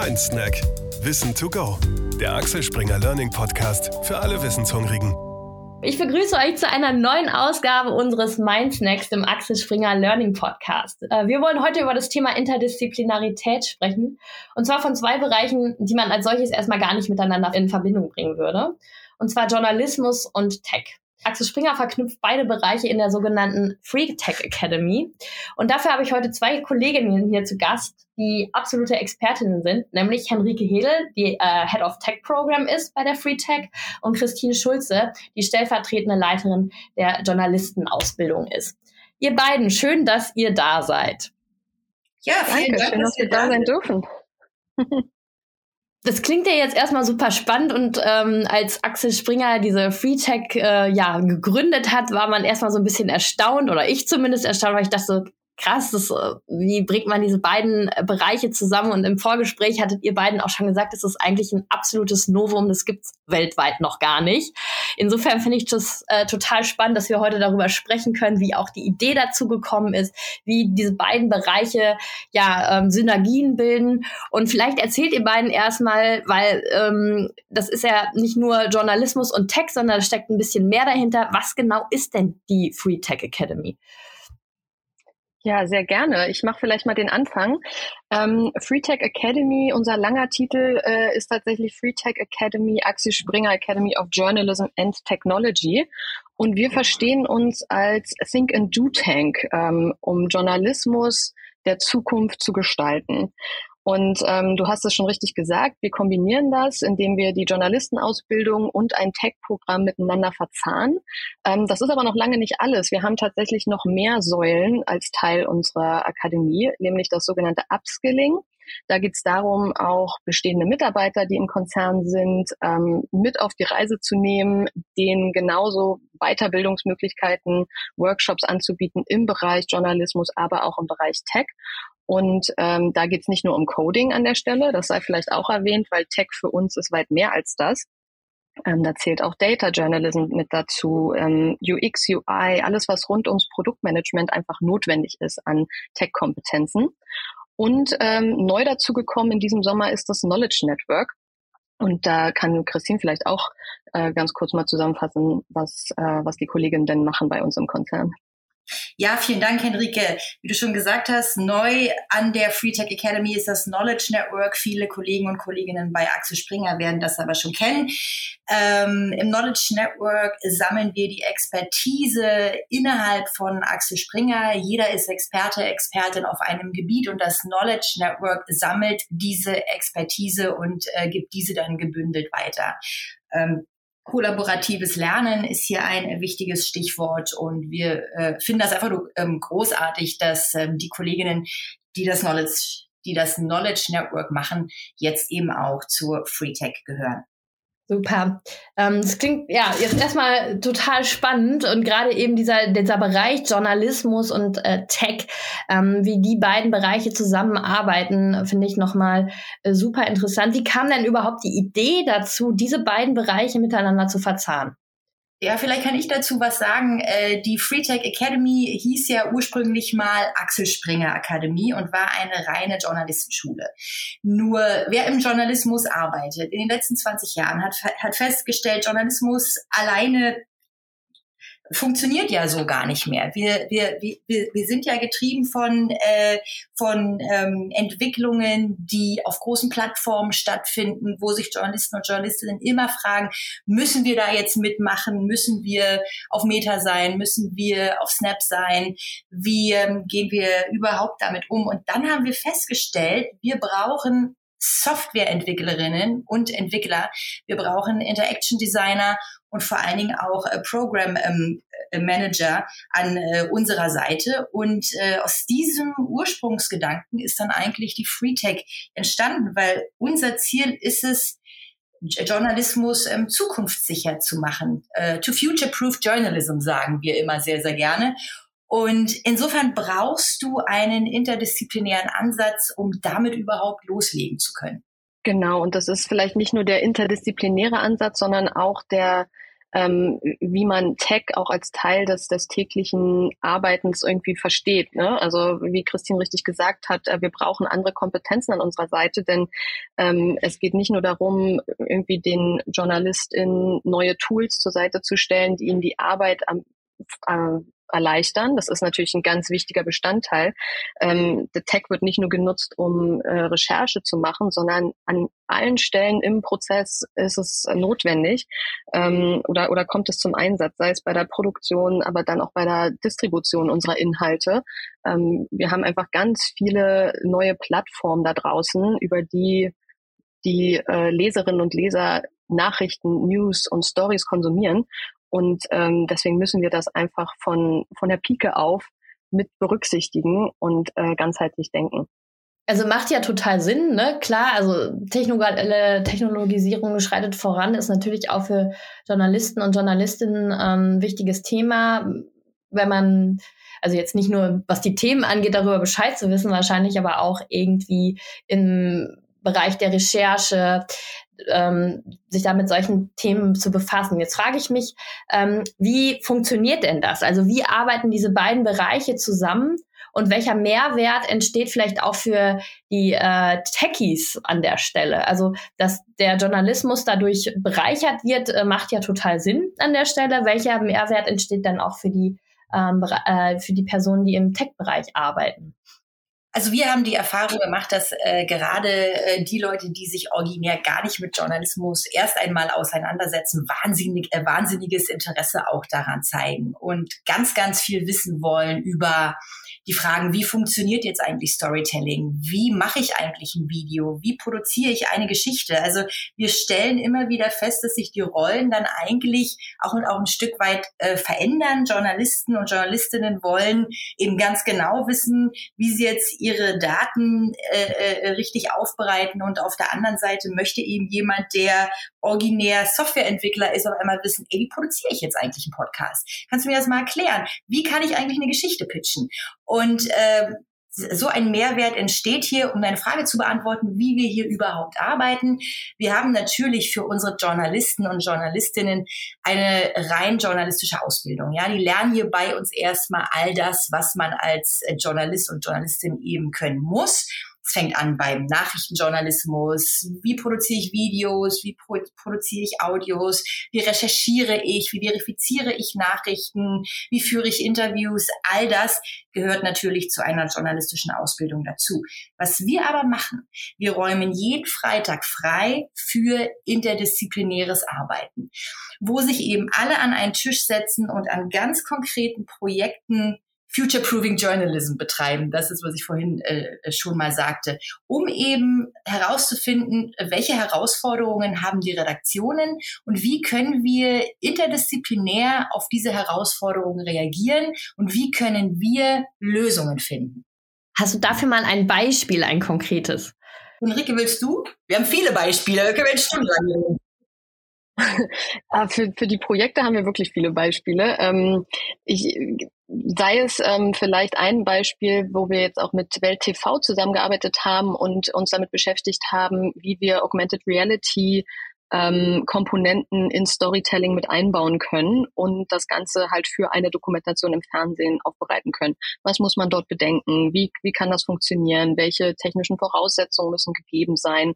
Mein Snack. Wissen to go. Der Axel Springer Learning Podcast für alle Wissenshungrigen. Ich begrüße euch zu einer neuen Ausgabe unseres Mind Snacks, dem Axel Springer Learning Podcast. Äh, wir wollen heute über das Thema Interdisziplinarität sprechen. Und zwar von zwei Bereichen, die man als solches erstmal gar nicht miteinander in Verbindung bringen würde. Und zwar Journalismus und Tech. Axel Springer verknüpft beide Bereiche in der sogenannten Free Tech Academy. Und dafür habe ich heute zwei Kolleginnen hier zu Gast, die absolute Expertinnen sind, nämlich Henrike Hedel, die äh, Head of Tech Program ist bei der Free Tech und Christine Schulze, die stellvertretende Leiterin der Journalistenausbildung ist. Ihr beiden, schön, dass ihr da seid. Ja, vielen Danke, Dank, schön, dass, dass wir da sein dürfen. Das klingt ja jetzt erstmal super spannend und ähm, als Axel Springer diese FreeTech äh, ja gegründet hat, war man erstmal so ein bisschen erstaunt oder ich zumindest erstaunt, weil ich dachte, krass, das, äh, wie bringt man diese beiden äh, Bereiche zusammen? Und im Vorgespräch hattet ihr beiden auch schon gesagt, das ist eigentlich ein absolutes Novum, das gibt's weltweit noch gar nicht. Insofern finde ich das äh, total spannend, dass wir heute darüber sprechen können, wie auch die Idee dazu gekommen ist, wie diese beiden Bereiche ja ähm, Synergien bilden. Und vielleicht erzählt ihr beiden erstmal, weil ähm, das ist ja nicht nur Journalismus und Tech, sondern da steckt ein bisschen mehr dahinter. Was genau ist denn die Free Tech Academy? Ja, sehr gerne. Ich mache vielleicht mal den Anfang. Ähm, FreeTech Academy, unser langer Titel äh, ist tatsächlich FreeTech Academy, Axel Springer Academy of Journalism and Technology. Und wir verstehen uns als Think and Do Tank, ähm, um Journalismus der Zukunft zu gestalten. Und ähm, du hast es schon richtig gesagt, wir kombinieren das, indem wir die Journalistenausbildung und ein Tech-Programm miteinander verzahnen. Ähm, das ist aber noch lange nicht alles. Wir haben tatsächlich noch mehr Säulen als Teil unserer Akademie, nämlich das sogenannte Upskilling. Da geht es darum, auch bestehende Mitarbeiter, die im Konzern sind, ähm, mit auf die Reise zu nehmen, denen genauso Weiterbildungsmöglichkeiten, Workshops anzubieten im Bereich Journalismus, aber auch im Bereich Tech. Und ähm, da geht es nicht nur um Coding an der Stelle, das sei vielleicht auch erwähnt, weil Tech für uns ist weit mehr als das. Ähm, da zählt auch Data Journalism mit dazu, ähm, UX, UI, alles, was rund ums Produktmanagement einfach notwendig ist an Tech-Kompetenzen. Und ähm, neu dazu gekommen in diesem Sommer ist das Knowledge Network. Und da kann Christine vielleicht auch äh, ganz kurz mal zusammenfassen, was, äh, was die Kolleginnen denn machen bei uns im Konzern. Ja, vielen Dank, Henrike. Wie du schon gesagt hast, neu an der Free Tech Academy ist das Knowledge Network. Viele Kollegen und Kolleginnen bei Axel Springer werden das aber schon kennen. Ähm, Im Knowledge Network sammeln wir die Expertise innerhalb von Axel Springer. Jeder ist Experte, Expertin auf einem Gebiet und das Knowledge Network sammelt diese Expertise und äh, gibt diese dann gebündelt weiter. Ähm, Kollaboratives Lernen ist hier ein wichtiges Stichwort und wir äh, finden das einfach nur ähm, großartig, dass ähm, die Kolleginnen, die das Knowledge, die das Knowledge Network machen, jetzt eben auch zur Free Tech gehören. Super. Ähm, das klingt ja jetzt erstmal total spannend und gerade eben dieser, dieser Bereich Journalismus und äh, Tech, ähm, wie die beiden Bereiche zusammenarbeiten, finde ich nochmal äh, super interessant. Wie kam denn überhaupt die Idee dazu, diese beiden Bereiche miteinander zu verzahnen? Ja, vielleicht kann ich dazu was sagen. Äh, die FreeTech Academy hieß ja ursprünglich mal Axel Springer Akademie und war eine reine Journalistenschule. Nur wer im Journalismus arbeitet, in den letzten 20 Jahren hat, hat festgestellt, Journalismus alleine funktioniert ja so gar nicht mehr. Wir, wir, wir, wir sind ja getrieben von, äh, von ähm, Entwicklungen, die auf großen Plattformen stattfinden, wo sich Journalisten und Journalistinnen immer fragen, müssen wir da jetzt mitmachen? Müssen wir auf Meta sein? Müssen wir auf Snap sein? Wie ähm, gehen wir überhaupt damit um? Und dann haben wir festgestellt, wir brauchen Softwareentwicklerinnen und Entwickler. Wir brauchen Interaction Designer und vor allen Dingen auch äh, Program ähm, äh, Manager an äh, unserer Seite. Und äh, aus diesem Ursprungsgedanken ist dann eigentlich die FreeTech entstanden, weil unser Ziel ist es, Journalismus ähm, zukunftssicher zu machen. Äh, to future-proof journalism sagen wir immer sehr, sehr gerne. Und insofern brauchst du einen interdisziplinären Ansatz, um damit überhaupt loslegen zu können. Genau, und das ist vielleicht nicht nur der interdisziplinäre Ansatz, sondern auch der ähm, wie man Tech auch als Teil des, des täglichen Arbeitens irgendwie versteht. Ne? Also wie Christine richtig gesagt hat, äh, wir brauchen andere Kompetenzen an unserer Seite, denn ähm, es geht nicht nur darum, irgendwie den JournalistInnen neue Tools zur Seite zu stellen, die ihnen die Arbeit am äh, erleichtern. Das ist natürlich ein ganz wichtiger Bestandteil. Ähm, der Tech wird nicht nur genutzt, um äh, Recherche zu machen, sondern an allen Stellen im Prozess ist es notwendig ähm, oder, oder kommt es zum Einsatz, sei es bei der Produktion, aber dann auch bei der Distribution unserer Inhalte. Ähm, wir haben einfach ganz viele neue Plattformen da draußen, über die die äh, Leserinnen und Leser Nachrichten, News und Stories konsumieren. Und ähm, deswegen müssen wir das einfach von, von der Pike auf mit berücksichtigen und äh, ganzheitlich denken. Also macht ja total Sinn, ne? Klar, also Technolog Technologisierung schreitet voran, ist natürlich auch für Journalisten und Journalistinnen ein ähm, wichtiges Thema. Wenn man, also jetzt nicht nur was die Themen angeht, darüber Bescheid zu wissen, wahrscheinlich aber auch irgendwie im Bereich der Recherche, ähm, sich da mit solchen Themen zu befassen. Jetzt frage ich mich, ähm, wie funktioniert denn das? Also wie arbeiten diese beiden Bereiche zusammen und welcher Mehrwert entsteht vielleicht auch für die äh, Techies an der Stelle? Also, dass der Journalismus dadurch bereichert wird, äh, macht ja total Sinn an der Stelle. Welcher Mehrwert entsteht dann auch für die, ähm, äh, für die Personen, die im Tech-Bereich arbeiten? Also wir haben die Erfahrung gemacht, dass äh, gerade äh, die Leute, die sich originär gar nicht mit Journalismus erst einmal auseinandersetzen, wahnsinnig, äh, wahnsinniges Interesse auch daran zeigen und ganz, ganz viel wissen wollen über die Fragen, wie funktioniert jetzt eigentlich Storytelling? Wie mache ich eigentlich ein Video? Wie produziere ich eine Geschichte? Also wir stellen immer wieder fest, dass sich die Rollen dann eigentlich auch, auch ein Stück weit äh, verändern. Journalisten und Journalistinnen wollen eben ganz genau wissen, wie sie jetzt ihre Daten äh, äh, richtig aufbereiten. Und auf der anderen Seite möchte eben jemand, der originär Softwareentwickler ist, auf einmal wissen, ey, wie produziere ich jetzt eigentlich einen Podcast? Kannst du mir das mal erklären? Wie kann ich eigentlich eine Geschichte pitchen? Und äh, so ein Mehrwert entsteht hier, um deine Frage zu beantworten, wie wir hier überhaupt arbeiten. Wir haben natürlich für unsere Journalisten und Journalistinnen eine rein journalistische Ausbildung. Ja, die lernen hier bei uns erstmal all das, was man als Journalist und Journalistin eben können muss. Es fängt an beim Nachrichtenjournalismus. Wie produziere ich Videos? Wie pro produziere ich Audios? Wie recherchiere ich? Wie verifiziere ich Nachrichten? Wie führe ich Interviews? All das gehört natürlich zu einer journalistischen Ausbildung dazu. Was wir aber machen, wir räumen jeden Freitag frei für interdisziplinäres Arbeiten, wo sich eben alle an einen Tisch setzen und an ganz konkreten Projekten Future-Proofing Journalism betreiben. Das ist, was ich vorhin äh, schon mal sagte, um eben herauszufinden, welche Herausforderungen haben die Redaktionen und wie können wir interdisziplinär auf diese Herausforderungen reagieren und wie können wir Lösungen finden. Hast du dafür mal ein Beispiel, ein konkretes? Enrique, willst du? Wir haben viele Beispiele, können wir jetzt stundenlang für, für die Projekte haben wir wirklich viele Beispiele. Ähm, ich, sei es ähm, vielleicht ein Beispiel, wo wir jetzt auch mit Welt TV zusammengearbeitet haben und uns damit beschäftigt haben, wie wir Augmented Reality ähm, Komponenten in Storytelling mit einbauen können und das Ganze halt für eine Dokumentation im Fernsehen aufbereiten können. Was muss man dort bedenken? Wie, wie kann das funktionieren? Welche technischen Voraussetzungen müssen gegeben sein?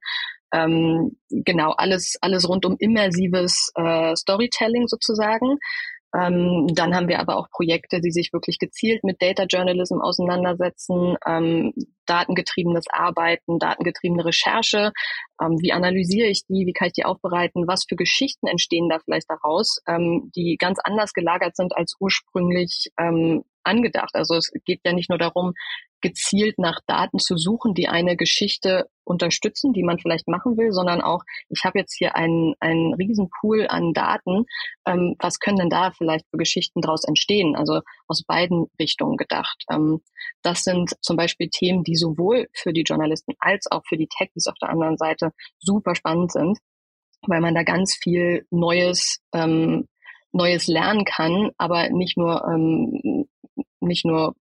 Ähm, genau, alles, alles rund um immersives äh, Storytelling sozusagen. Ähm, dann haben wir aber auch Projekte, die sich wirklich gezielt mit Data Journalism auseinandersetzen, ähm, datengetriebenes Arbeiten, datengetriebene Recherche. Ähm, wie analysiere ich die? Wie kann ich die aufbereiten? Was für Geschichten entstehen da vielleicht daraus, ähm, die ganz anders gelagert sind als ursprünglich ähm, angedacht. Also es geht ja nicht nur darum, gezielt nach Daten zu suchen, die eine Geschichte unterstützen, die man vielleicht machen will, sondern auch, ich habe jetzt hier einen, einen riesen Pool an Daten, ähm, was können denn da vielleicht für Geschichten daraus entstehen? Also aus beiden Richtungen gedacht. Ähm, das sind zum Beispiel Themen, die sowohl für die Journalisten als auch für die Techies auf der anderen Seite super spannend sind, weil man da ganz viel Neues ähm, Neues lernen kann, aber nicht nur ähm, nicht nur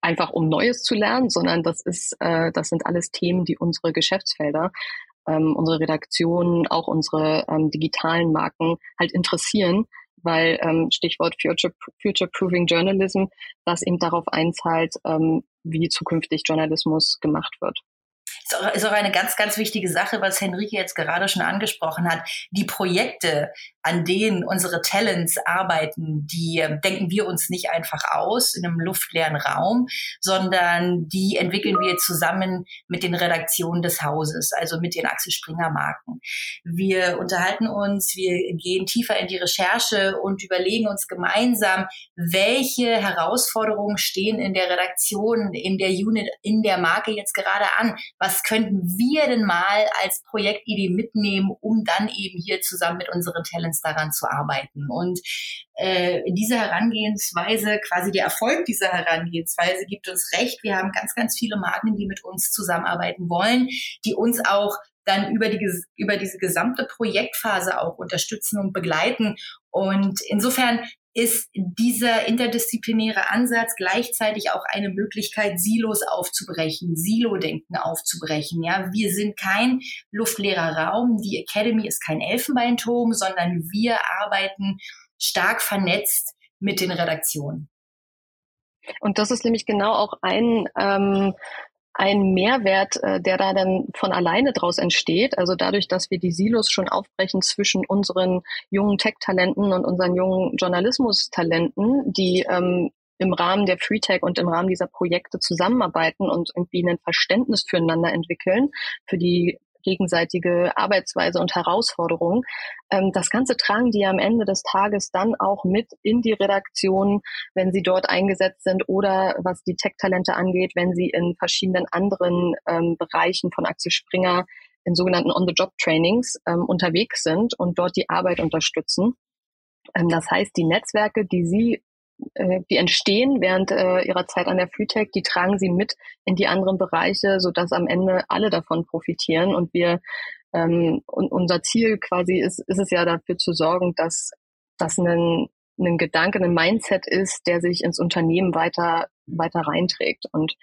einfach um Neues zu lernen, sondern das ist, äh, das sind alles Themen, die unsere Geschäftsfelder ähm, unsere Redaktionen, auch unsere ähm, digitalen Marken halt interessieren, weil ähm, Stichwort Future, Future Proving Journalism, das eben darauf einzahlt, ähm, wie zukünftig Journalismus gemacht wird ist auch eine ganz, ganz wichtige Sache, was Henrike jetzt gerade schon angesprochen hat. Die Projekte, an denen unsere Talents arbeiten, die ähm, denken wir uns nicht einfach aus in einem luftleeren Raum, sondern die entwickeln wir zusammen mit den Redaktionen des Hauses, also mit den Axel Springer Marken. Wir unterhalten uns, wir gehen tiefer in die Recherche und überlegen uns gemeinsam, welche Herausforderungen stehen in der Redaktion, in der Unit, in der Marke jetzt gerade an. Was könnten wir denn mal als Projektidee mitnehmen, um dann eben hier zusammen mit unseren Talents Talents daran zu arbeiten. Und äh, diese Herangehensweise, quasi der Erfolg dieser Herangehensweise gibt uns recht. Wir haben ganz, ganz viele Marken, die mit uns zusammenarbeiten wollen, die uns auch dann über, die, über diese gesamte Projektphase auch unterstützen und begleiten. Und insofern ist dieser interdisziplinäre Ansatz gleichzeitig auch eine Möglichkeit, Silos aufzubrechen, Silo-Denken aufzubrechen. Ja, wir sind kein luftleerer Raum. Die Academy ist kein Elfenbeinturm, sondern wir arbeiten stark vernetzt mit den Redaktionen. Und das ist nämlich genau auch ein ähm, ein Mehrwert, äh, der da dann von alleine draus entsteht. Also dadurch, dass wir die Silos schon aufbrechen zwischen unseren jungen Tech-Talenten und unseren jungen Journalismus-Talenten, die ähm, im Rahmen der FreeTech und im Rahmen dieser Projekte zusammenarbeiten und irgendwie ein Verständnis füreinander entwickeln, für die gegenseitige Arbeitsweise und Herausforderungen. Ähm, das Ganze tragen die am Ende des Tages dann auch mit in die Redaktion, wenn sie dort eingesetzt sind oder was die Tech-Talente angeht, wenn sie in verschiedenen anderen ähm, Bereichen von Axel Springer in sogenannten On-the-Job-Trainings ähm, unterwegs sind und dort die Arbeit unterstützen. Das heißt, die Netzwerke, die Sie äh, die entstehen während äh, ihrer Zeit an der FreeTech, die tragen sie mit in die anderen Bereiche, so dass am Ende alle davon profitieren und wir ähm, und unser Ziel quasi ist, ist es ja dafür zu sorgen, dass das ein, ein Gedanke, ein Mindset ist, der sich ins Unternehmen weiter weiter reinträgt und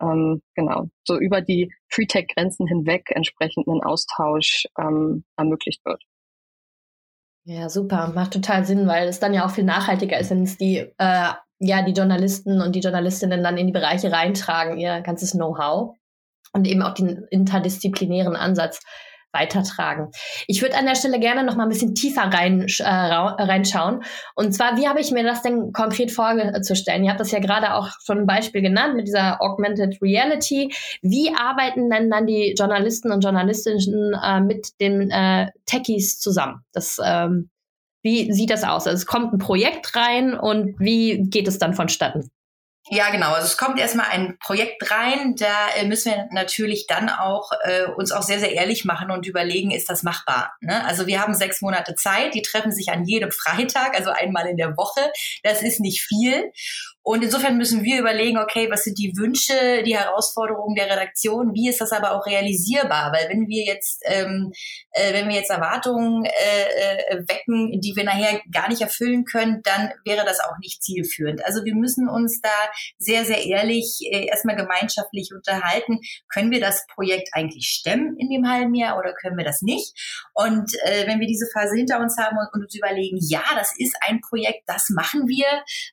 ähm, genau so über die FreeTech-Grenzen hinweg entsprechend einen Austausch ähm, ermöglicht wird. Ja, super. Macht total Sinn, weil es dann ja auch viel nachhaltiger ist, wenn es die, äh, ja, die Journalisten und die Journalistinnen dann in die Bereiche reintragen, ihr ganzes Know-how und eben auch den interdisziplinären Ansatz weitertragen. Ich würde an der Stelle gerne noch mal ein bisschen tiefer rein, äh, reinschauen. Und zwar, wie habe ich mir das denn konkret vorzustellen? Ihr habt das ja gerade auch schon ein Beispiel genannt mit dieser Augmented Reality. Wie arbeiten denn dann die Journalisten und Journalistinnen äh, mit den äh, Techies zusammen? Das, ähm, wie sieht das aus? Also es kommt ein Projekt rein und wie geht es dann vonstatten? Ja, genau. Also es kommt erstmal ein Projekt rein. Da äh, müssen wir natürlich dann auch äh, uns auch sehr, sehr ehrlich machen und überlegen, ist das machbar? Ne? Also wir haben sechs Monate Zeit. Die treffen sich an jedem Freitag, also einmal in der Woche. Das ist nicht viel. Und insofern müssen wir überlegen, okay, was sind die Wünsche, die Herausforderungen der Redaktion? Wie ist das aber auch realisierbar? Weil wenn wir jetzt, ähm, äh, wenn wir jetzt Erwartungen äh, äh, wecken, die wir nachher gar nicht erfüllen können, dann wäre das auch nicht zielführend. Also wir müssen uns da sehr, sehr ehrlich äh, erstmal gemeinschaftlich unterhalten. Können wir das Projekt eigentlich stemmen in dem halben Jahr oder können wir das nicht? Und äh, wenn wir diese Phase hinter uns haben und, und uns überlegen, ja, das ist ein Projekt, das machen wir,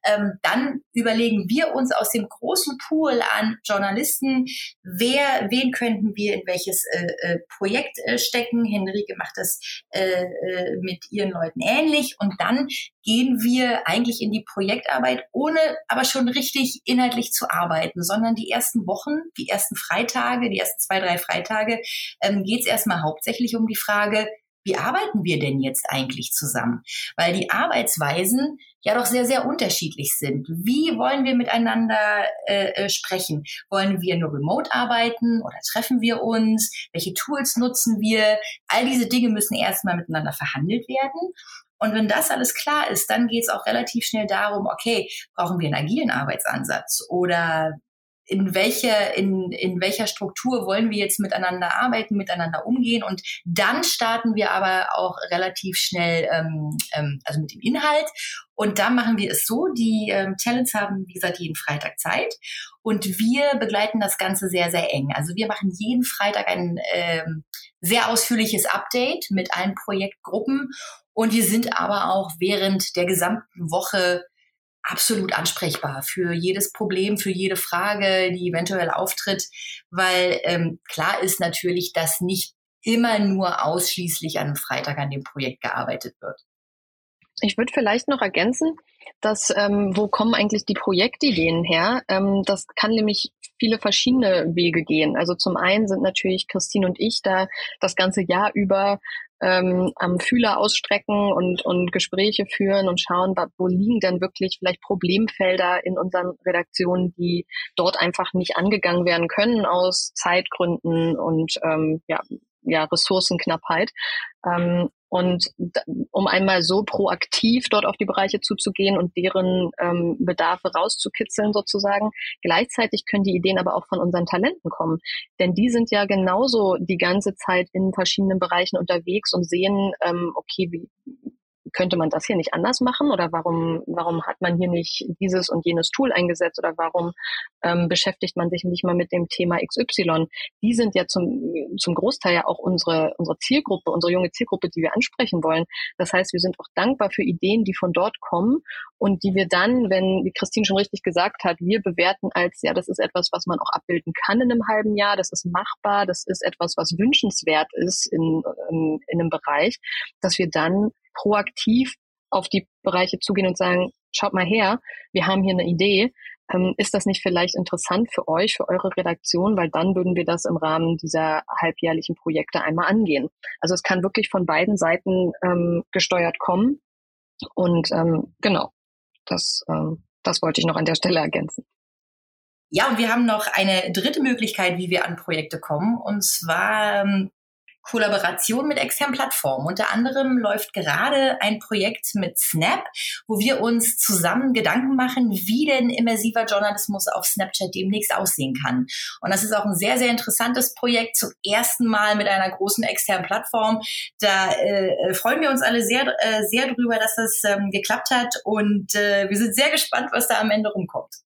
ähm, dann überlegen wir uns aus dem großen Pool an Journalisten, wer, wen könnten wir in welches äh, äh, Projekt äh, stecken. Henrike macht das äh, äh, mit ihren Leuten ähnlich und dann gehen wir eigentlich in die Projektarbeit, ohne aber schon richtig inhaltlich zu arbeiten, sondern die ersten Wochen, die ersten Freitage, die ersten zwei, drei Freitage, ähm, geht es erstmal hauptsächlich um die Frage, wie arbeiten wir denn jetzt eigentlich zusammen? Weil die Arbeitsweisen ja doch sehr, sehr unterschiedlich sind. Wie wollen wir miteinander äh, äh, sprechen? Wollen wir nur remote arbeiten oder treffen wir uns? Welche Tools nutzen wir? All diese Dinge müssen erstmal miteinander verhandelt werden. Und wenn das alles klar ist, dann geht es auch relativ schnell darum, okay, brauchen wir einen agilen Arbeitsansatz oder in welcher, in, in welcher Struktur wollen wir jetzt miteinander arbeiten, miteinander umgehen. Und dann starten wir aber auch relativ schnell, ähm, ähm, also mit dem Inhalt. Und da machen wir es so, die ähm, Talents haben, wie gesagt, jeden Freitag Zeit. Und wir begleiten das Ganze sehr, sehr eng. Also wir machen jeden Freitag ein ähm, sehr ausführliches Update mit allen Projektgruppen. Und wir sind aber auch während der gesamten Woche absolut ansprechbar für jedes Problem, für jede Frage, die eventuell auftritt, weil ähm, klar ist natürlich, dass nicht immer nur ausschließlich an einem Freitag an dem Projekt gearbeitet wird. Ich würde vielleicht noch ergänzen, dass ähm, wo kommen eigentlich die Projektideen her? Ähm, das kann nämlich viele verschiedene Wege gehen. Also zum einen sind natürlich Christine und ich da das ganze Jahr über ähm, am Fühler ausstrecken und, und Gespräche führen und schauen, wo liegen denn wirklich vielleicht Problemfelder in unseren Redaktionen, die dort einfach nicht angegangen werden können aus Zeitgründen und ähm, ja, ja, Ressourcenknappheit. Ähm, und um einmal so proaktiv dort auf die Bereiche zuzugehen und deren ähm, Bedarfe rauszukitzeln sozusagen. Gleichzeitig können die Ideen aber auch von unseren Talenten kommen. Denn die sind ja genauso die ganze Zeit in verschiedenen Bereichen unterwegs und sehen, ähm, okay, wie, könnte man das hier nicht anders machen oder warum, warum hat man hier nicht dieses und jenes Tool eingesetzt oder warum ähm, beschäftigt man sich nicht mal mit dem Thema XY? Die sind ja zum, zum Großteil ja auch unsere, unsere Zielgruppe, unsere junge Zielgruppe, die wir ansprechen wollen. Das heißt, wir sind auch dankbar für Ideen, die von dort kommen und die wir dann, wenn, wie Christine schon richtig gesagt hat, wir bewerten als, ja, das ist etwas, was man auch abbilden kann in einem halben Jahr, das ist machbar, das ist etwas, was wünschenswert ist in, in, in einem Bereich, dass wir dann proaktiv auf die Bereiche zugehen und sagen, schaut mal her, wir haben hier eine Idee. Ähm, ist das nicht vielleicht interessant für euch, für eure Redaktion? Weil dann würden wir das im Rahmen dieser halbjährlichen Projekte einmal angehen. Also es kann wirklich von beiden Seiten ähm, gesteuert kommen. Und ähm, genau, das, ähm, das wollte ich noch an der Stelle ergänzen. Ja, und wir haben noch eine dritte Möglichkeit, wie wir an Projekte kommen. Und zwar ähm, Kollaboration mit externen Plattformen. Unter anderem läuft gerade ein Projekt mit Snap, wo wir uns zusammen Gedanken machen, wie denn immersiver Journalismus auf Snapchat demnächst aussehen kann. Und das ist auch ein sehr, sehr interessantes Projekt zum ersten Mal mit einer großen externen Plattform. Da äh, freuen wir uns alle sehr, äh, sehr drüber, dass das ähm, geklappt hat und äh, wir sind sehr gespannt, was da am Ende rumkommt.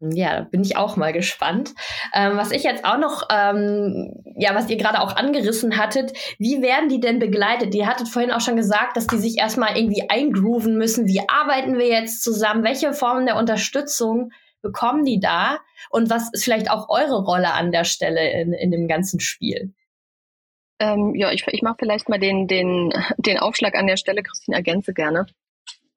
Ja, bin ich auch mal gespannt. Ähm, was ich jetzt auch noch, ähm, ja, was ihr gerade auch angerissen hattet, wie werden die denn begleitet? Ihr hattet vorhin auch schon gesagt, dass die sich erstmal irgendwie eingrooven müssen. Wie arbeiten wir jetzt zusammen? Welche Formen der Unterstützung bekommen die da? Und was ist vielleicht auch eure Rolle an der Stelle in, in dem ganzen Spiel? Ähm, ja, ich, ich mache vielleicht mal den, den, den Aufschlag an der Stelle. Christine, ergänze gerne.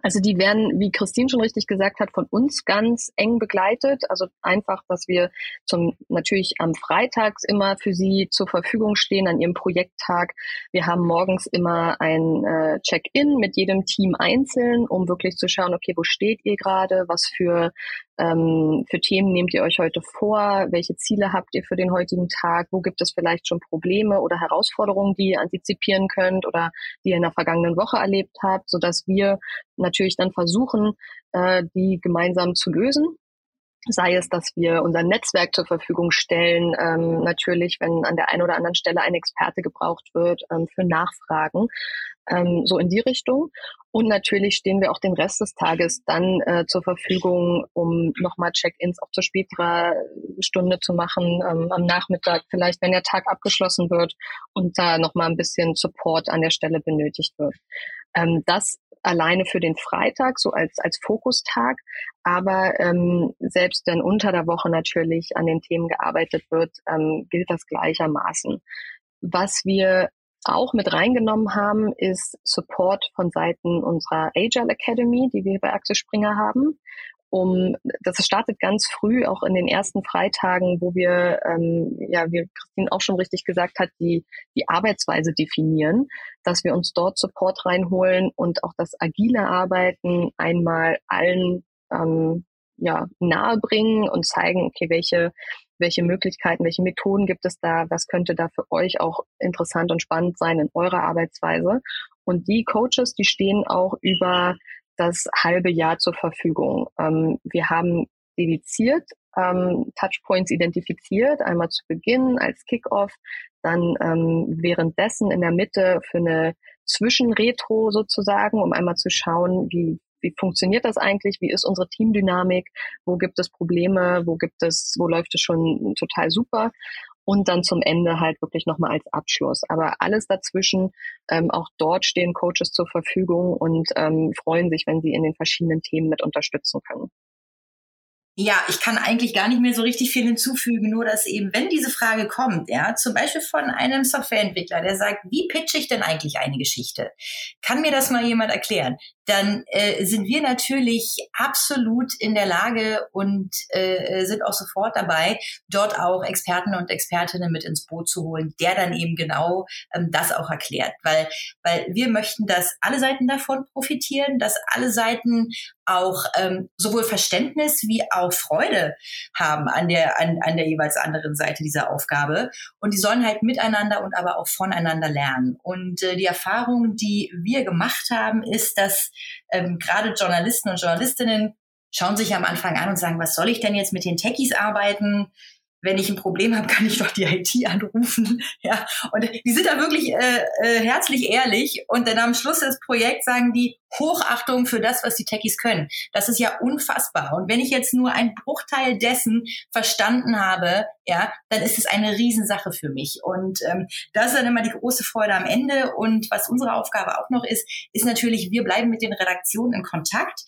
Also die werden, wie Christine schon richtig gesagt hat, von uns ganz eng begleitet. Also einfach, dass wir zum natürlich am Freitags immer für sie zur Verfügung stehen an ihrem Projekttag. Wir haben morgens immer ein äh, Check-in mit jedem Team einzeln, um wirklich zu schauen, okay, wo steht ihr gerade, was für ähm, für Themen nehmt ihr euch heute vor? Welche Ziele habt ihr für den heutigen Tag? Wo gibt es vielleicht schon Probleme oder Herausforderungen, die ihr antizipieren könnt oder die ihr in der vergangenen Woche erlebt habt, sodass wir natürlich dann versuchen, äh, die gemeinsam zu lösen sei es, dass wir unser Netzwerk zur Verfügung stellen, ähm, natürlich, wenn an der einen oder anderen Stelle ein Experte gebraucht wird ähm, für Nachfragen, ähm, so in die Richtung. Und natürlich stehen wir auch den Rest des Tages dann äh, zur Verfügung, um nochmal Check-ins auch zu späterer Stunde zu machen, ähm, am Nachmittag vielleicht, wenn der Tag abgeschlossen wird und da nochmal ein bisschen Support an der Stelle benötigt wird. Ähm, das alleine für den Freitag, so als, als Fokustag, aber ähm, selbst wenn unter der Woche natürlich an den Themen gearbeitet wird, ähm, gilt das gleichermaßen. Was wir auch mit reingenommen haben, ist Support von Seiten unserer Agile Academy, die wir bei Axel Springer haben. Um, das startet ganz früh, auch in den ersten Freitagen, wo wir, ähm, ja, wie Christine auch schon richtig gesagt hat, die, die Arbeitsweise definieren, dass wir uns dort Support reinholen und auch das agile Arbeiten einmal allen ähm, ja, nahebringen und zeigen, okay, welche welche Möglichkeiten, welche Methoden gibt es da, was könnte da für euch auch interessant und spannend sein in eurer Arbeitsweise. Und die Coaches, die stehen auch über das halbe Jahr zur Verfügung. Ähm, wir haben dediziert ähm, Touchpoints identifiziert, einmal zu Beginn als Kickoff, dann ähm, währenddessen in der Mitte für eine Zwischenretro sozusagen, um einmal zu schauen, wie wie funktioniert das eigentlich, wie ist unsere Teamdynamik, wo gibt es Probleme, wo gibt es, wo läuft es schon total super und dann zum Ende halt wirklich nochmal als Abschluss. Aber alles dazwischen, ähm, auch dort stehen Coaches zur Verfügung und ähm, freuen sich, wenn sie in den verschiedenen Themen mit unterstützen können. Ja, ich kann eigentlich gar nicht mehr so richtig viel hinzufügen, nur dass eben, wenn diese Frage kommt, ja, zum Beispiel von einem Softwareentwickler, der sagt, wie pitche ich denn eigentlich eine Geschichte? Kann mir das mal jemand erklären? Dann äh, sind wir natürlich absolut in der Lage und äh, sind auch sofort dabei, dort auch Experten und Expertinnen mit ins Boot zu holen, der dann eben genau ähm, das auch erklärt. Weil, weil wir möchten, dass alle Seiten davon profitieren, dass alle Seiten auch ähm, sowohl Verständnis wie auch Freude haben an der, an, an der jeweils anderen Seite dieser Aufgabe. Und die sollen halt miteinander und aber auch voneinander lernen. Und äh, die Erfahrung, die wir gemacht haben, ist, dass ähm, gerade Journalisten und Journalistinnen schauen sich am Anfang an und sagen, was soll ich denn jetzt mit den Techies arbeiten? Wenn ich ein Problem habe, kann ich doch die IT anrufen. Ja, und die sind da wirklich äh, äh, herzlich ehrlich. Und dann am Schluss des Projekts sagen die Hochachtung für das, was die Techies können. Das ist ja unfassbar. Und wenn ich jetzt nur einen Bruchteil dessen verstanden habe, ja, dann ist es eine Riesensache für mich. Und ähm, das ist dann immer die große Freude am Ende. Und was unsere Aufgabe auch noch ist, ist natürlich, wir bleiben mit den Redaktionen in Kontakt.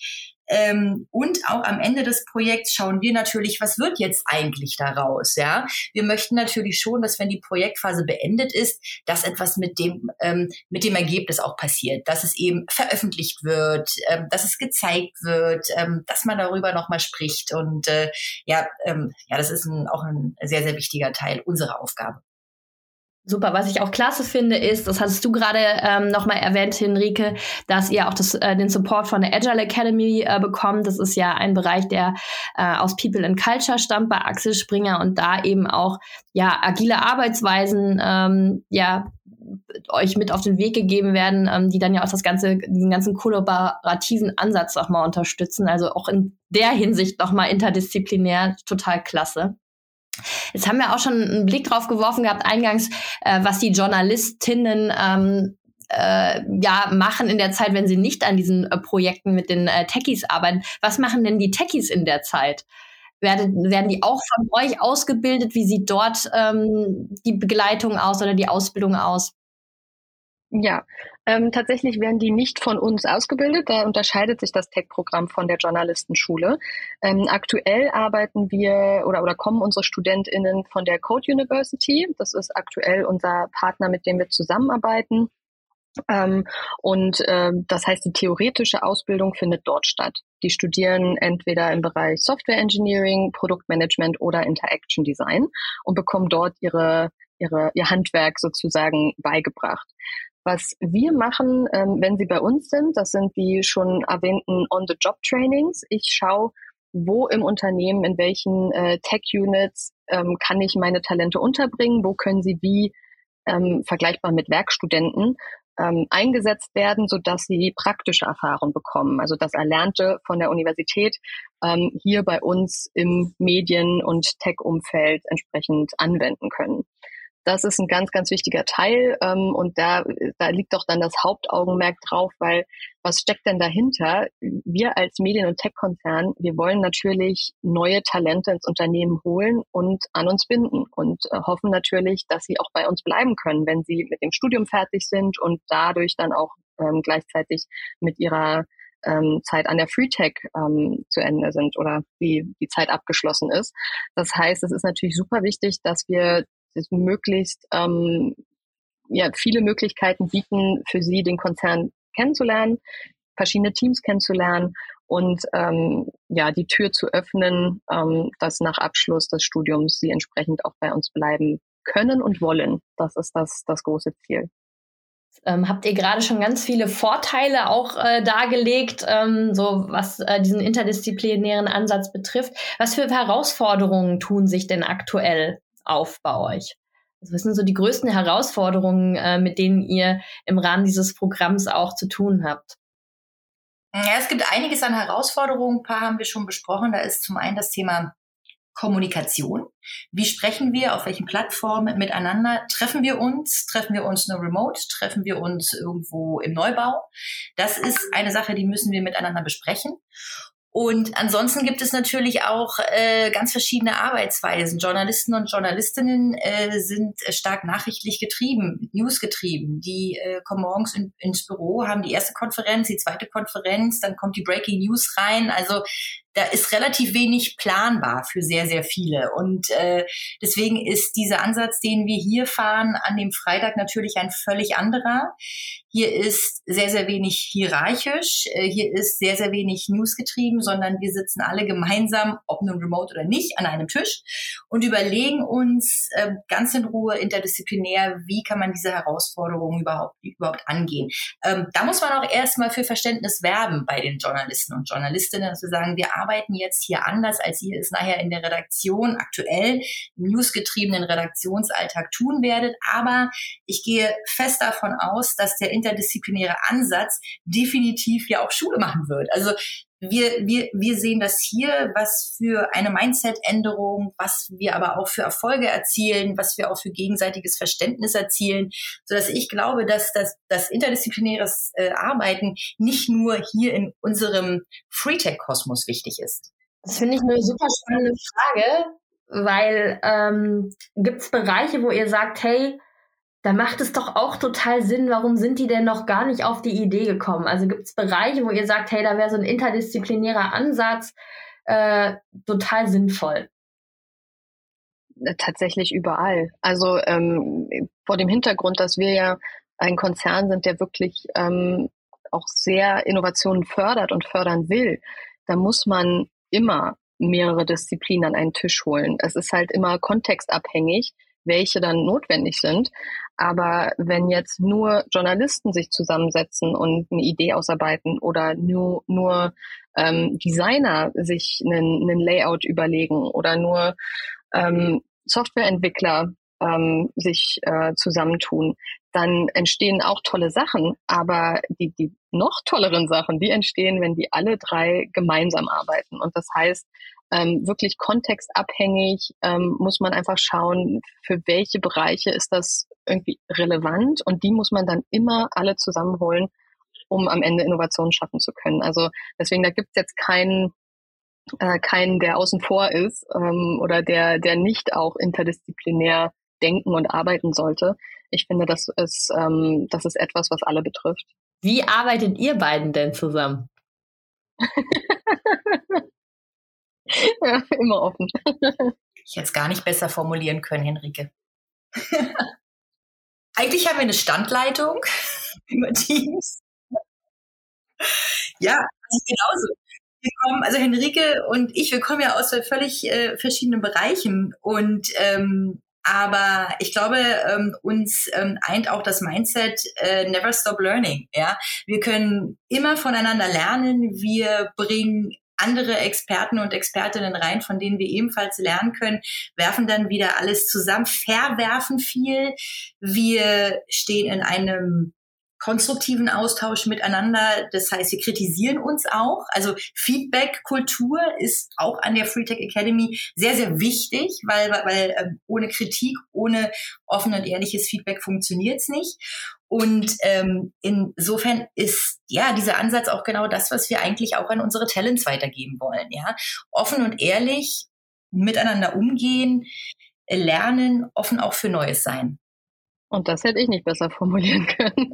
Ähm, und auch am Ende des Projekts schauen wir natürlich, was wird jetzt eigentlich daraus? Ja, wir möchten natürlich schon, dass wenn die Projektphase beendet ist, dass etwas mit dem ähm, mit dem Ergebnis auch passiert, dass es eben veröffentlicht wird, ähm, dass es gezeigt wird, ähm, dass man darüber noch mal spricht und äh, ja, ähm, ja, das ist ein, auch ein sehr sehr wichtiger Teil unserer Aufgabe. Super, was ich auch klasse finde, ist, das hattest du gerade ähm, nochmal erwähnt, Henrike, dass ihr auch das, äh, den Support von der Agile Academy äh, bekommt. Das ist ja ein Bereich, der äh, aus People and Culture stammt bei Axel Springer und da eben auch ja agile Arbeitsweisen ähm, ja euch mit auf den Weg gegeben werden, ähm, die dann ja auch das ganze, diesen ganzen kollaborativen Ansatz nochmal unterstützen. Also auch in der Hinsicht nochmal interdisziplinär total klasse. Jetzt haben wir auch schon einen Blick drauf geworfen gehabt, eingangs, äh, was die Journalistinnen ähm, äh, ja machen in der Zeit, wenn sie nicht an diesen äh, Projekten mit den äh, Techies arbeiten. Was machen denn die Techies in der Zeit? Werden, werden die auch von euch ausgebildet? Wie sieht dort ähm, die Begleitung aus oder die Ausbildung aus? Ja, ähm, tatsächlich werden die nicht von uns ausgebildet. Da unterscheidet sich das Tech-Programm von der Journalistenschule. Ähm, aktuell arbeiten wir oder, oder kommen unsere StudentInnen von der Code University. Das ist aktuell unser Partner, mit dem wir zusammenarbeiten. Ähm, und äh, das heißt, die theoretische Ausbildung findet dort statt. Die studieren entweder im Bereich Software Engineering, Produktmanagement oder Interaction Design und bekommen dort ihre ihre, ihr Handwerk sozusagen beigebracht. Was wir machen, ähm, wenn Sie bei uns sind, das sind die schon erwähnten On-the-Job-Trainings. Ich schaue, wo im Unternehmen, in welchen äh, Tech-Units ähm, kann ich meine Talente unterbringen, wo können sie wie ähm, vergleichbar mit Werkstudenten ähm, eingesetzt werden, sodass sie praktische Erfahrung bekommen. Also das Erlernte von der Universität ähm, hier bei uns im Medien- und Tech-Umfeld entsprechend anwenden können. Das ist ein ganz, ganz wichtiger Teil ähm, und da, da liegt doch dann das Hauptaugenmerk drauf, weil was steckt denn dahinter? Wir als Medien- und Tech-Konzern, wir wollen natürlich neue Talente ins Unternehmen holen und an uns binden und äh, hoffen natürlich, dass sie auch bei uns bleiben können, wenn sie mit dem Studium fertig sind und dadurch dann auch ähm, gleichzeitig mit ihrer ähm, Zeit an der FreeTech ähm, zu Ende sind oder die, die Zeit abgeschlossen ist. Das heißt, es ist natürlich super wichtig, dass wir möglichst ähm, ja, viele Möglichkeiten bieten, für sie den Konzern kennenzulernen, verschiedene Teams kennenzulernen und ähm, ja, die Tür zu öffnen, ähm, dass nach Abschluss des Studiums sie entsprechend auch bei uns bleiben können und wollen. Das ist das, das große Ziel. Ähm, habt ihr gerade schon ganz viele Vorteile auch äh, dargelegt, ähm, so was äh, diesen interdisziplinären Ansatz betrifft. Was für Herausforderungen tun sich denn aktuell auf bei euch? Also was sind so die größten Herausforderungen, äh, mit denen ihr im Rahmen dieses Programms auch zu tun habt? Ja, es gibt einiges an Herausforderungen. Ein paar haben wir schon besprochen. Da ist zum einen das Thema Kommunikation. Wie sprechen wir, auf welchen Plattformen miteinander? Treffen wir uns? Treffen wir uns nur remote? Treffen wir uns irgendwo im Neubau? Das ist eine Sache, die müssen wir miteinander besprechen. Und ansonsten gibt es natürlich auch äh, ganz verschiedene Arbeitsweisen. Journalisten und Journalistinnen äh, sind stark nachrichtlich getrieben, news getrieben. Die äh, kommen morgens in, ins Büro, haben die erste Konferenz, die zweite Konferenz, dann kommt die Breaking News rein. Also da ist relativ wenig planbar für sehr, sehr viele. Und äh, deswegen ist dieser Ansatz, den wir hier fahren, an dem Freitag natürlich ein völlig anderer. Hier ist sehr, sehr wenig hierarchisch. Äh, hier ist sehr, sehr wenig newsgetrieben, sondern wir sitzen alle gemeinsam, ob nun remote oder nicht, an einem Tisch und überlegen uns äh, ganz in Ruhe interdisziplinär, wie kann man diese Herausforderungen überhaupt, überhaupt angehen. Ähm, da muss man auch erstmal für Verständnis werben bei den Journalisten und Journalistinnen, dass wir sagen, wir arbeiten jetzt hier anders, als ihr es nachher in der Redaktion aktuell im newsgetriebenen Redaktionsalltag tun werdet. Aber ich gehe fest davon aus, dass der interdisziplinäre Ansatz definitiv ja auch Schule machen wird. Also wir, wir, wir sehen das hier, was für eine Mindset-Änderung, was wir aber auch für Erfolge erzielen, was wir auch für gegenseitiges Verständnis erzielen, so dass ich glaube, dass das, das interdisziplinäres äh, Arbeiten nicht nur hier in unserem Free-Tech-Kosmos wichtig ist. Das finde ich eine super spannende Frage, weil ähm, gibt es Bereiche, wo ihr sagt, hey, da macht es doch auch total Sinn, warum sind die denn noch gar nicht auf die Idee gekommen? Also gibt es Bereiche, wo ihr sagt, hey, da wäre so ein interdisziplinärer Ansatz äh, total sinnvoll? Äh, tatsächlich überall. Also ähm, vor dem Hintergrund, dass wir ja ein Konzern sind, der wirklich ähm, auch sehr Innovationen fördert und fördern will, da muss man immer mehrere Disziplinen an einen Tisch holen. Es ist halt immer kontextabhängig, welche dann notwendig sind. Aber wenn jetzt nur Journalisten sich zusammensetzen und eine Idee ausarbeiten oder nur, nur ähm, Designer sich einen, einen Layout überlegen oder nur ähm, Softwareentwickler ähm, sich äh, zusammentun, dann entstehen auch tolle Sachen. Aber die, die noch tolleren Sachen, die entstehen, wenn die alle drei gemeinsam arbeiten. Und das heißt, ähm, wirklich kontextabhängig ähm, muss man einfach schauen, für welche Bereiche ist das irgendwie relevant und die muss man dann immer alle zusammenholen, um am Ende Innovationen schaffen zu können. Also deswegen, da gibt es jetzt keinen, äh, keinen, der außen vor ist ähm, oder der, der nicht auch interdisziplinär denken und arbeiten sollte. Ich finde, das ist, ähm, das ist etwas, was alle betrifft. Wie arbeitet ihr beiden denn zusammen? ja, immer offen. ich hätte es gar nicht besser formulieren können, Henrike. Eigentlich haben wir eine Standleitung über Teams. Ja, also genauso. Wir kommen, also Henrike und ich, wir kommen ja aus völlig äh, verschiedenen Bereichen und ähm, aber ich glaube, ähm, uns ähm, eint auch das Mindset äh, Never Stop Learning. Ja, wir können immer voneinander lernen. Wir bringen andere Experten und Expertinnen rein, von denen wir ebenfalls lernen können, werfen dann wieder alles zusammen, verwerfen viel. Wir stehen in einem konstruktiven Austausch miteinander. Das heißt, wir kritisieren uns auch. Also Feedback-Kultur ist auch an der Free Tech Academy sehr, sehr wichtig, weil, weil ähm, ohne Kritik, ohne offen und ehrliches Feedback funktioniert es nicht. Und ähm, insofern ist ja dieser Ansatz auch genau das, was wir eigentlich auch an unsere Talents weitergeben wollen. Ja, offen und ehrlich miteinander umgehen, lernen, offen auch für Neues sein. Und das hätte ich nicht besser formulieren können.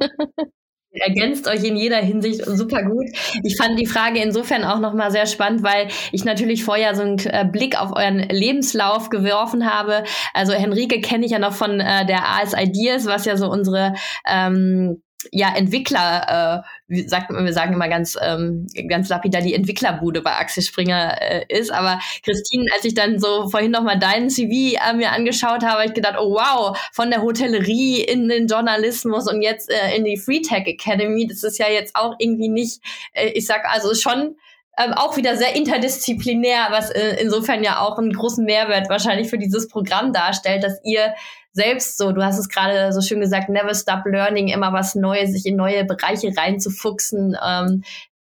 ergänzt euch in jeder Hinsicht super gut. Ich fand die Frage insofern auch nochmal sehr spannend, weil ich natürlich vorher so einen äh, Blick auf euren Lebenslauf geworfen habe. Also Henrike kenne ich ja noch von äh, der AS Ideas, was ja so unsere ähm, ja, Entwickler, äh, wie sagt man, wir sagen immer ganz, ähm, ganz lapidar, die Entwicklerbude bei Axel Springer äh, ist. Aber Christine, als ich dann so vorhin nochmal deinen CV äh, mir angeschaut habe, habe ich gedacht, oh wow, von der Hotellerie in den Journalismus und jetzt äh, in die Free Tech Academy, das ist ja jetzt auch irgendwie nicht, äh, ich sag also schon ähm, auch wieder sehr interdisziplinär, was äh, insofern ja auch einen großen Mehrwert wahrscheinlich für dieses Programm darstellt, dass ihr selbst so, du hast es gerade so schön gesagt, never stop learning, immer was Neues, sich in neue Bereiche reinzufuchsen. Ähm,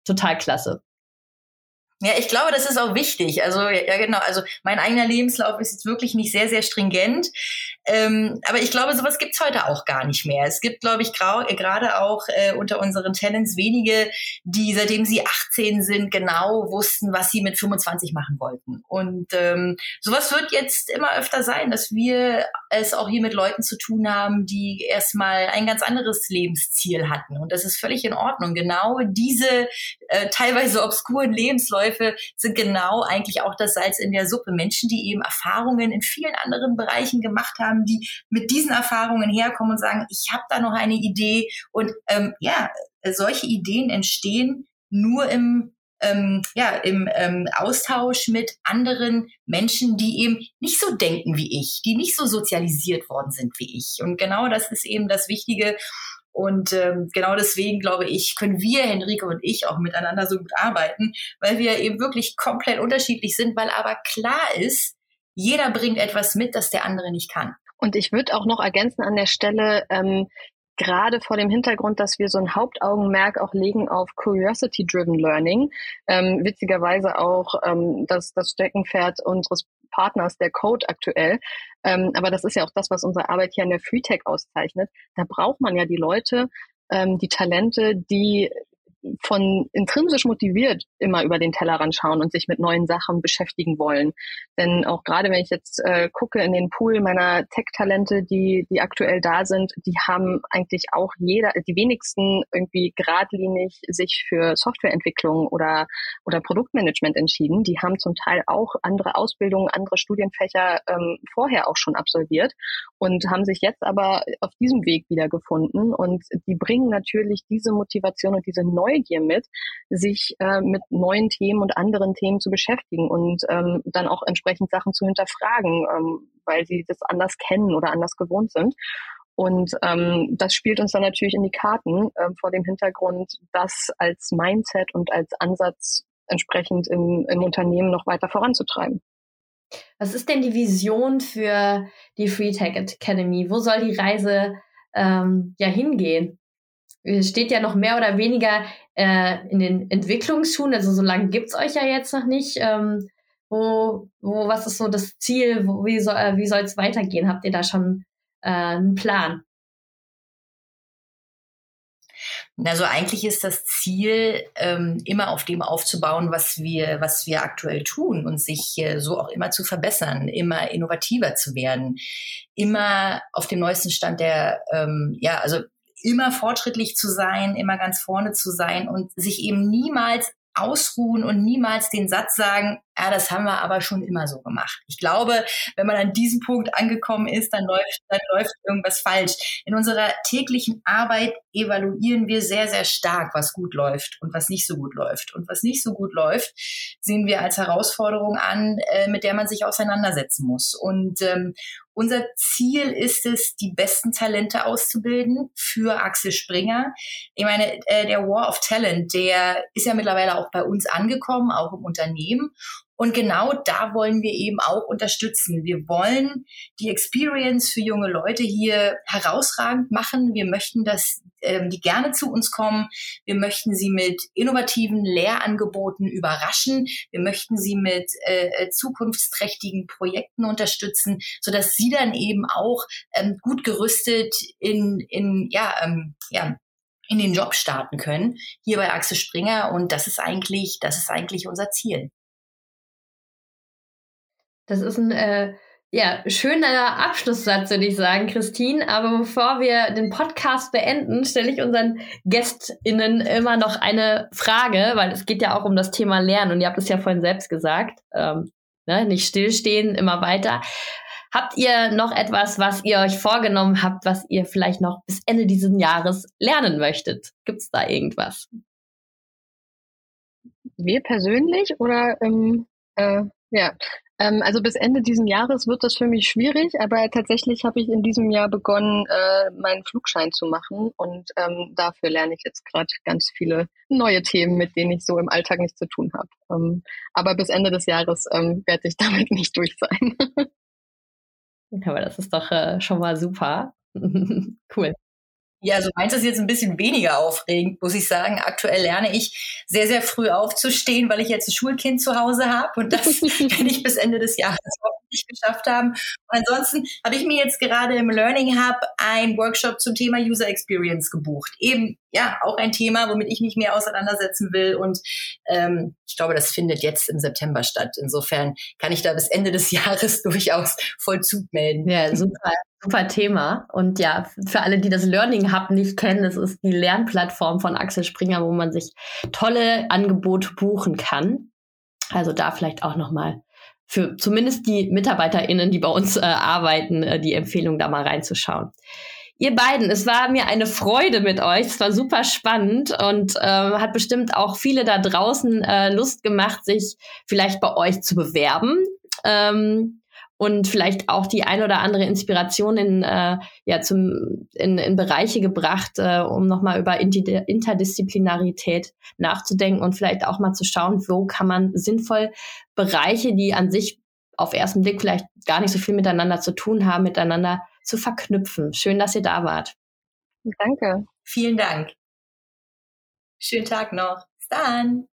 total klasse. Ja, ich glaube, das ist auch wichtig. Also ja, genau. Also mein eigener Lebenslauf ist jetzt wirklich nicht sehr, sehr stringent. Ähm, aber ich glaube, sowas gibt's heute auch gar nicht mehr. Es gibt, glaube ich, äh, gerade auch äh, unter unseren Talents wenige, die seitdem sie 18 sind, genau wussten, was sie mit 25 machen wollten. Und ähm, sowas wird jetzt immer öfter sein, dass wir es auch hier mit Leuten zu tun haben, die erstmal ein ganz anderes Lebensziel hatten. Und das ist völlig in Ordnung. Genau diese äh, teilweise obskuren Lebensläufe sind genau eigentlich auch das Salz in der Suppe. Menschen, die eben Erfahrungen in vielen anderen Bereichen gemacht haben, die mit diesen Erfahrungen herkommen und sagen, ich habe da noch eine Idee. Und ähm, ja, solche Ideen entstehen nur im ähm, ja, im ähm, Austausch mit anderen Menschen, die eben nicht so denken wie ich, die nicht so sozialisiert worden sind wie ich. Und genau das ist eben das Wichtige. Und ähm, genau deswegen, glaube ich, können wir, Henrike und ich, auch miteinander so gut arbeiten, weil wir eben wirklich komplett unterschiedlich sind, weil aber klar ist, jeder bringt etwas mit, das der andere nicht kann. Und ich würde auch noch ergänzen an der Stelle, ähm, gerade vor dem Hintergrund, dass wir so ein Hauptaugenmerk auch legen auf Curiosity-Driven Learning. Ähm, witzigerweise auch ähm, das, das Steckenpferd unseres Partners, der Code aktuell. Ähm, aber das ist ja auch das, was unsere Arbeit hier an der FreeTech auszeichnet. Da braucht man ja die Leute, ähm, die Talente, die von intrinsisch motiviert immer über den Tellerrand schauen und sich mit neuen Sachen beschäftigen wollen. Denn auch gerade wenn ich jetzt äh, gucke in den Pool meiner Tech-Talente, die, die aktuell da sind, die haben eigentlich auch jeder, die wenigsten irgendwie geradlinig sich für Softwareentwicklung oder, oder Produktmanagement entschieden. Die haben zum Teil auch andere Ausbildungen, andere Studienfächer ähm, vorher auch schon absolviert und haben sich jetzt aber auf diesem Weg wiedergefunden und die bringen natürlich diese Motivation und diese neue Neugier mit, sich äh, mit neuen Themen und anderen Themen zu beschäftigen und ähm, dann auch entsprechend Sachen zu hinterfragen, ähm, weil sie das anders kennen oder anders gewohnt sind. Und ähm, das spielt uns dann natürlich in die Karten äh, vor dem Hintergrund, das als Mindset und als Ansatz entsprechend im, im Unternehmen noch weiter voranzutreiben. Was ist denn die Vision für die Free Tech Academy? Wo soll die Reise ähm, ja hingehen? Steht ja noch mehr oder weniger äh, in den Entwicklungsschuhen, also so lange gibt's euch ja jetzt noch nicht. Ähm, wo, wo, was ist so das Ziel? Wo, wie soll äh, soll's weitergehen? Habt ihr da schon äh, einen Plan? Also eigentlich ist das Ziel, ähm, immer auf dem aufzubauen, was wir, was wir aktuell tun und sich äh, so auch immer zu verbessern, immer innovativer zu werden, immer auf dem neuesten Stand der, ähm, ja, also immer fortschrittlich zu sein, immer ganz vorne zu sein und sich eben niemals ausruhen und niemals den Satz sagen, ja, das haben wir aber schon immer so gemacht. Ich glaube, wenn man an diesem Punkt angekommen ist, dann läuft, dann läuft irgendwas falsch. In unserer täglichen Arbeit evaluieren wir sehr, sehr stark, was gut läuft und was nicht so gut läuft. Und was nicht so gut läuft, sehen wir als Herausforderung an, äh, mit der man sich auseinandersetzen muss. Und ähm, unser Ziel ist es, die besten Talente auszubilden für Axel Springer. Ich meine, äh, der War of Talent, der ist ja mittlerweile auch bei uns angekommen, auch im Unternehmen. Und genau da wollen wir eben auch unterstützen. Wir wollen die Experience für junge Leute hier herausragend machen. Wir möchten, dass ähm, die gerne zu uns kommen. Wir möchten sie mit innovativen Lehrangeboten überraschen. Wir möchten sie mit äh, zukunftsträchtigen Projekten unterstützen, sodass sie dann eben auch ähm, gut gerüstet in, in ja, ähm, ja, in den Job starten können, hier bei Axel Springer. Und das ist eigentlich, das ist eigentlich unser Ziel. Das ist ein äh, ja, schöner Abschlusssatz, würde ich sagen, Christine. Aber bevor wir den Podcast beenden, stelle ich unseren GästInnen immer noch eine Frage, weil es geht ja auch um das Thema Lernen und ihr habt es ja vorhin selbst gesagt. Ähm, ne, nicht stillstehen, immer weiter. Habt ihr noch etwas, was ihr euch vorgenommen habt, was ihr vielleicht noch bis Ende dieses Jahres lernen möchtet? Gibt es da irgendwas? Wir persönlich oder ähm, äh, ja, ähm, also bis Ende diesen Jahres wird das für mich schwierig, aber tatsächlich habe ich in diesem Jahr begonnen, äh, meinen Flugschein zu machen und ähm, dafür lerne ich jetzt gerade ganz viele neue Themen, mit denen ich so im Alltag nichts zu tun habe. Ähm, aber bis Ende des Jahres ähm, werde ich damit nicht durch sein. aber das ist doch äh, schon mal super. cool. Ja, also meins ist jetzt ein bisschen weniger aufregend, muss ich sagen. Aktuell lerne ich sehr, sehr früh aufzustehen, weil ich jetzt ein Schulkind zu Hause habe und das werde ich bis Ende des Jahres hoffentlich geschafft haben. Und ansonsten habe ich mir jetzt gerade im Learning Hub ein Workshop zum Thema User Experience gebucht. Eben, ja, auch ein Thema, womit ich mich mehr auseinandersetzen will und ähm, ich glaube, das findet jetzt im September statt. Insofern kann ich da bis Ende des Jahres durchaus Vollzug melden. Ja, super super Thema. Und ja, für alle, die das Learning Hub nicht kennen, das ist die Lernplattform von Axel Springer, wo man sich tolle Angebote buchen kann. Also da vielleicht auch nochmal für zumindest die MitarbeiterInnen, die bei uns äh, arbeiten, äh, die Empfehlung, da mal reinzuschauen. Ihr beiden, es war mir eine Freude mit euch. Es war super spannend und äh, hat bestimmt auch viele da draußen äh, Lust gemacht, sich vielleicht bei euch zu bewerben. Ähm, und vielleicht auch die ein oder andere Inspiration in, äh, ja, zum, in, in Bereiche gebracht, äh, um nochmal über Interdisziplinarität nachzudenken und vielleicht auch mal zu schauen, wo kann man sinnvoll Bereiche, die an sich auf ersten Blick vielleicht gar nicht so viel miteinander zu tun haben, miteinander zu verknüpfen. Schön, dass ihr da wart. Danke. Vielen Dank. Schönen Tag noch. Bis dann.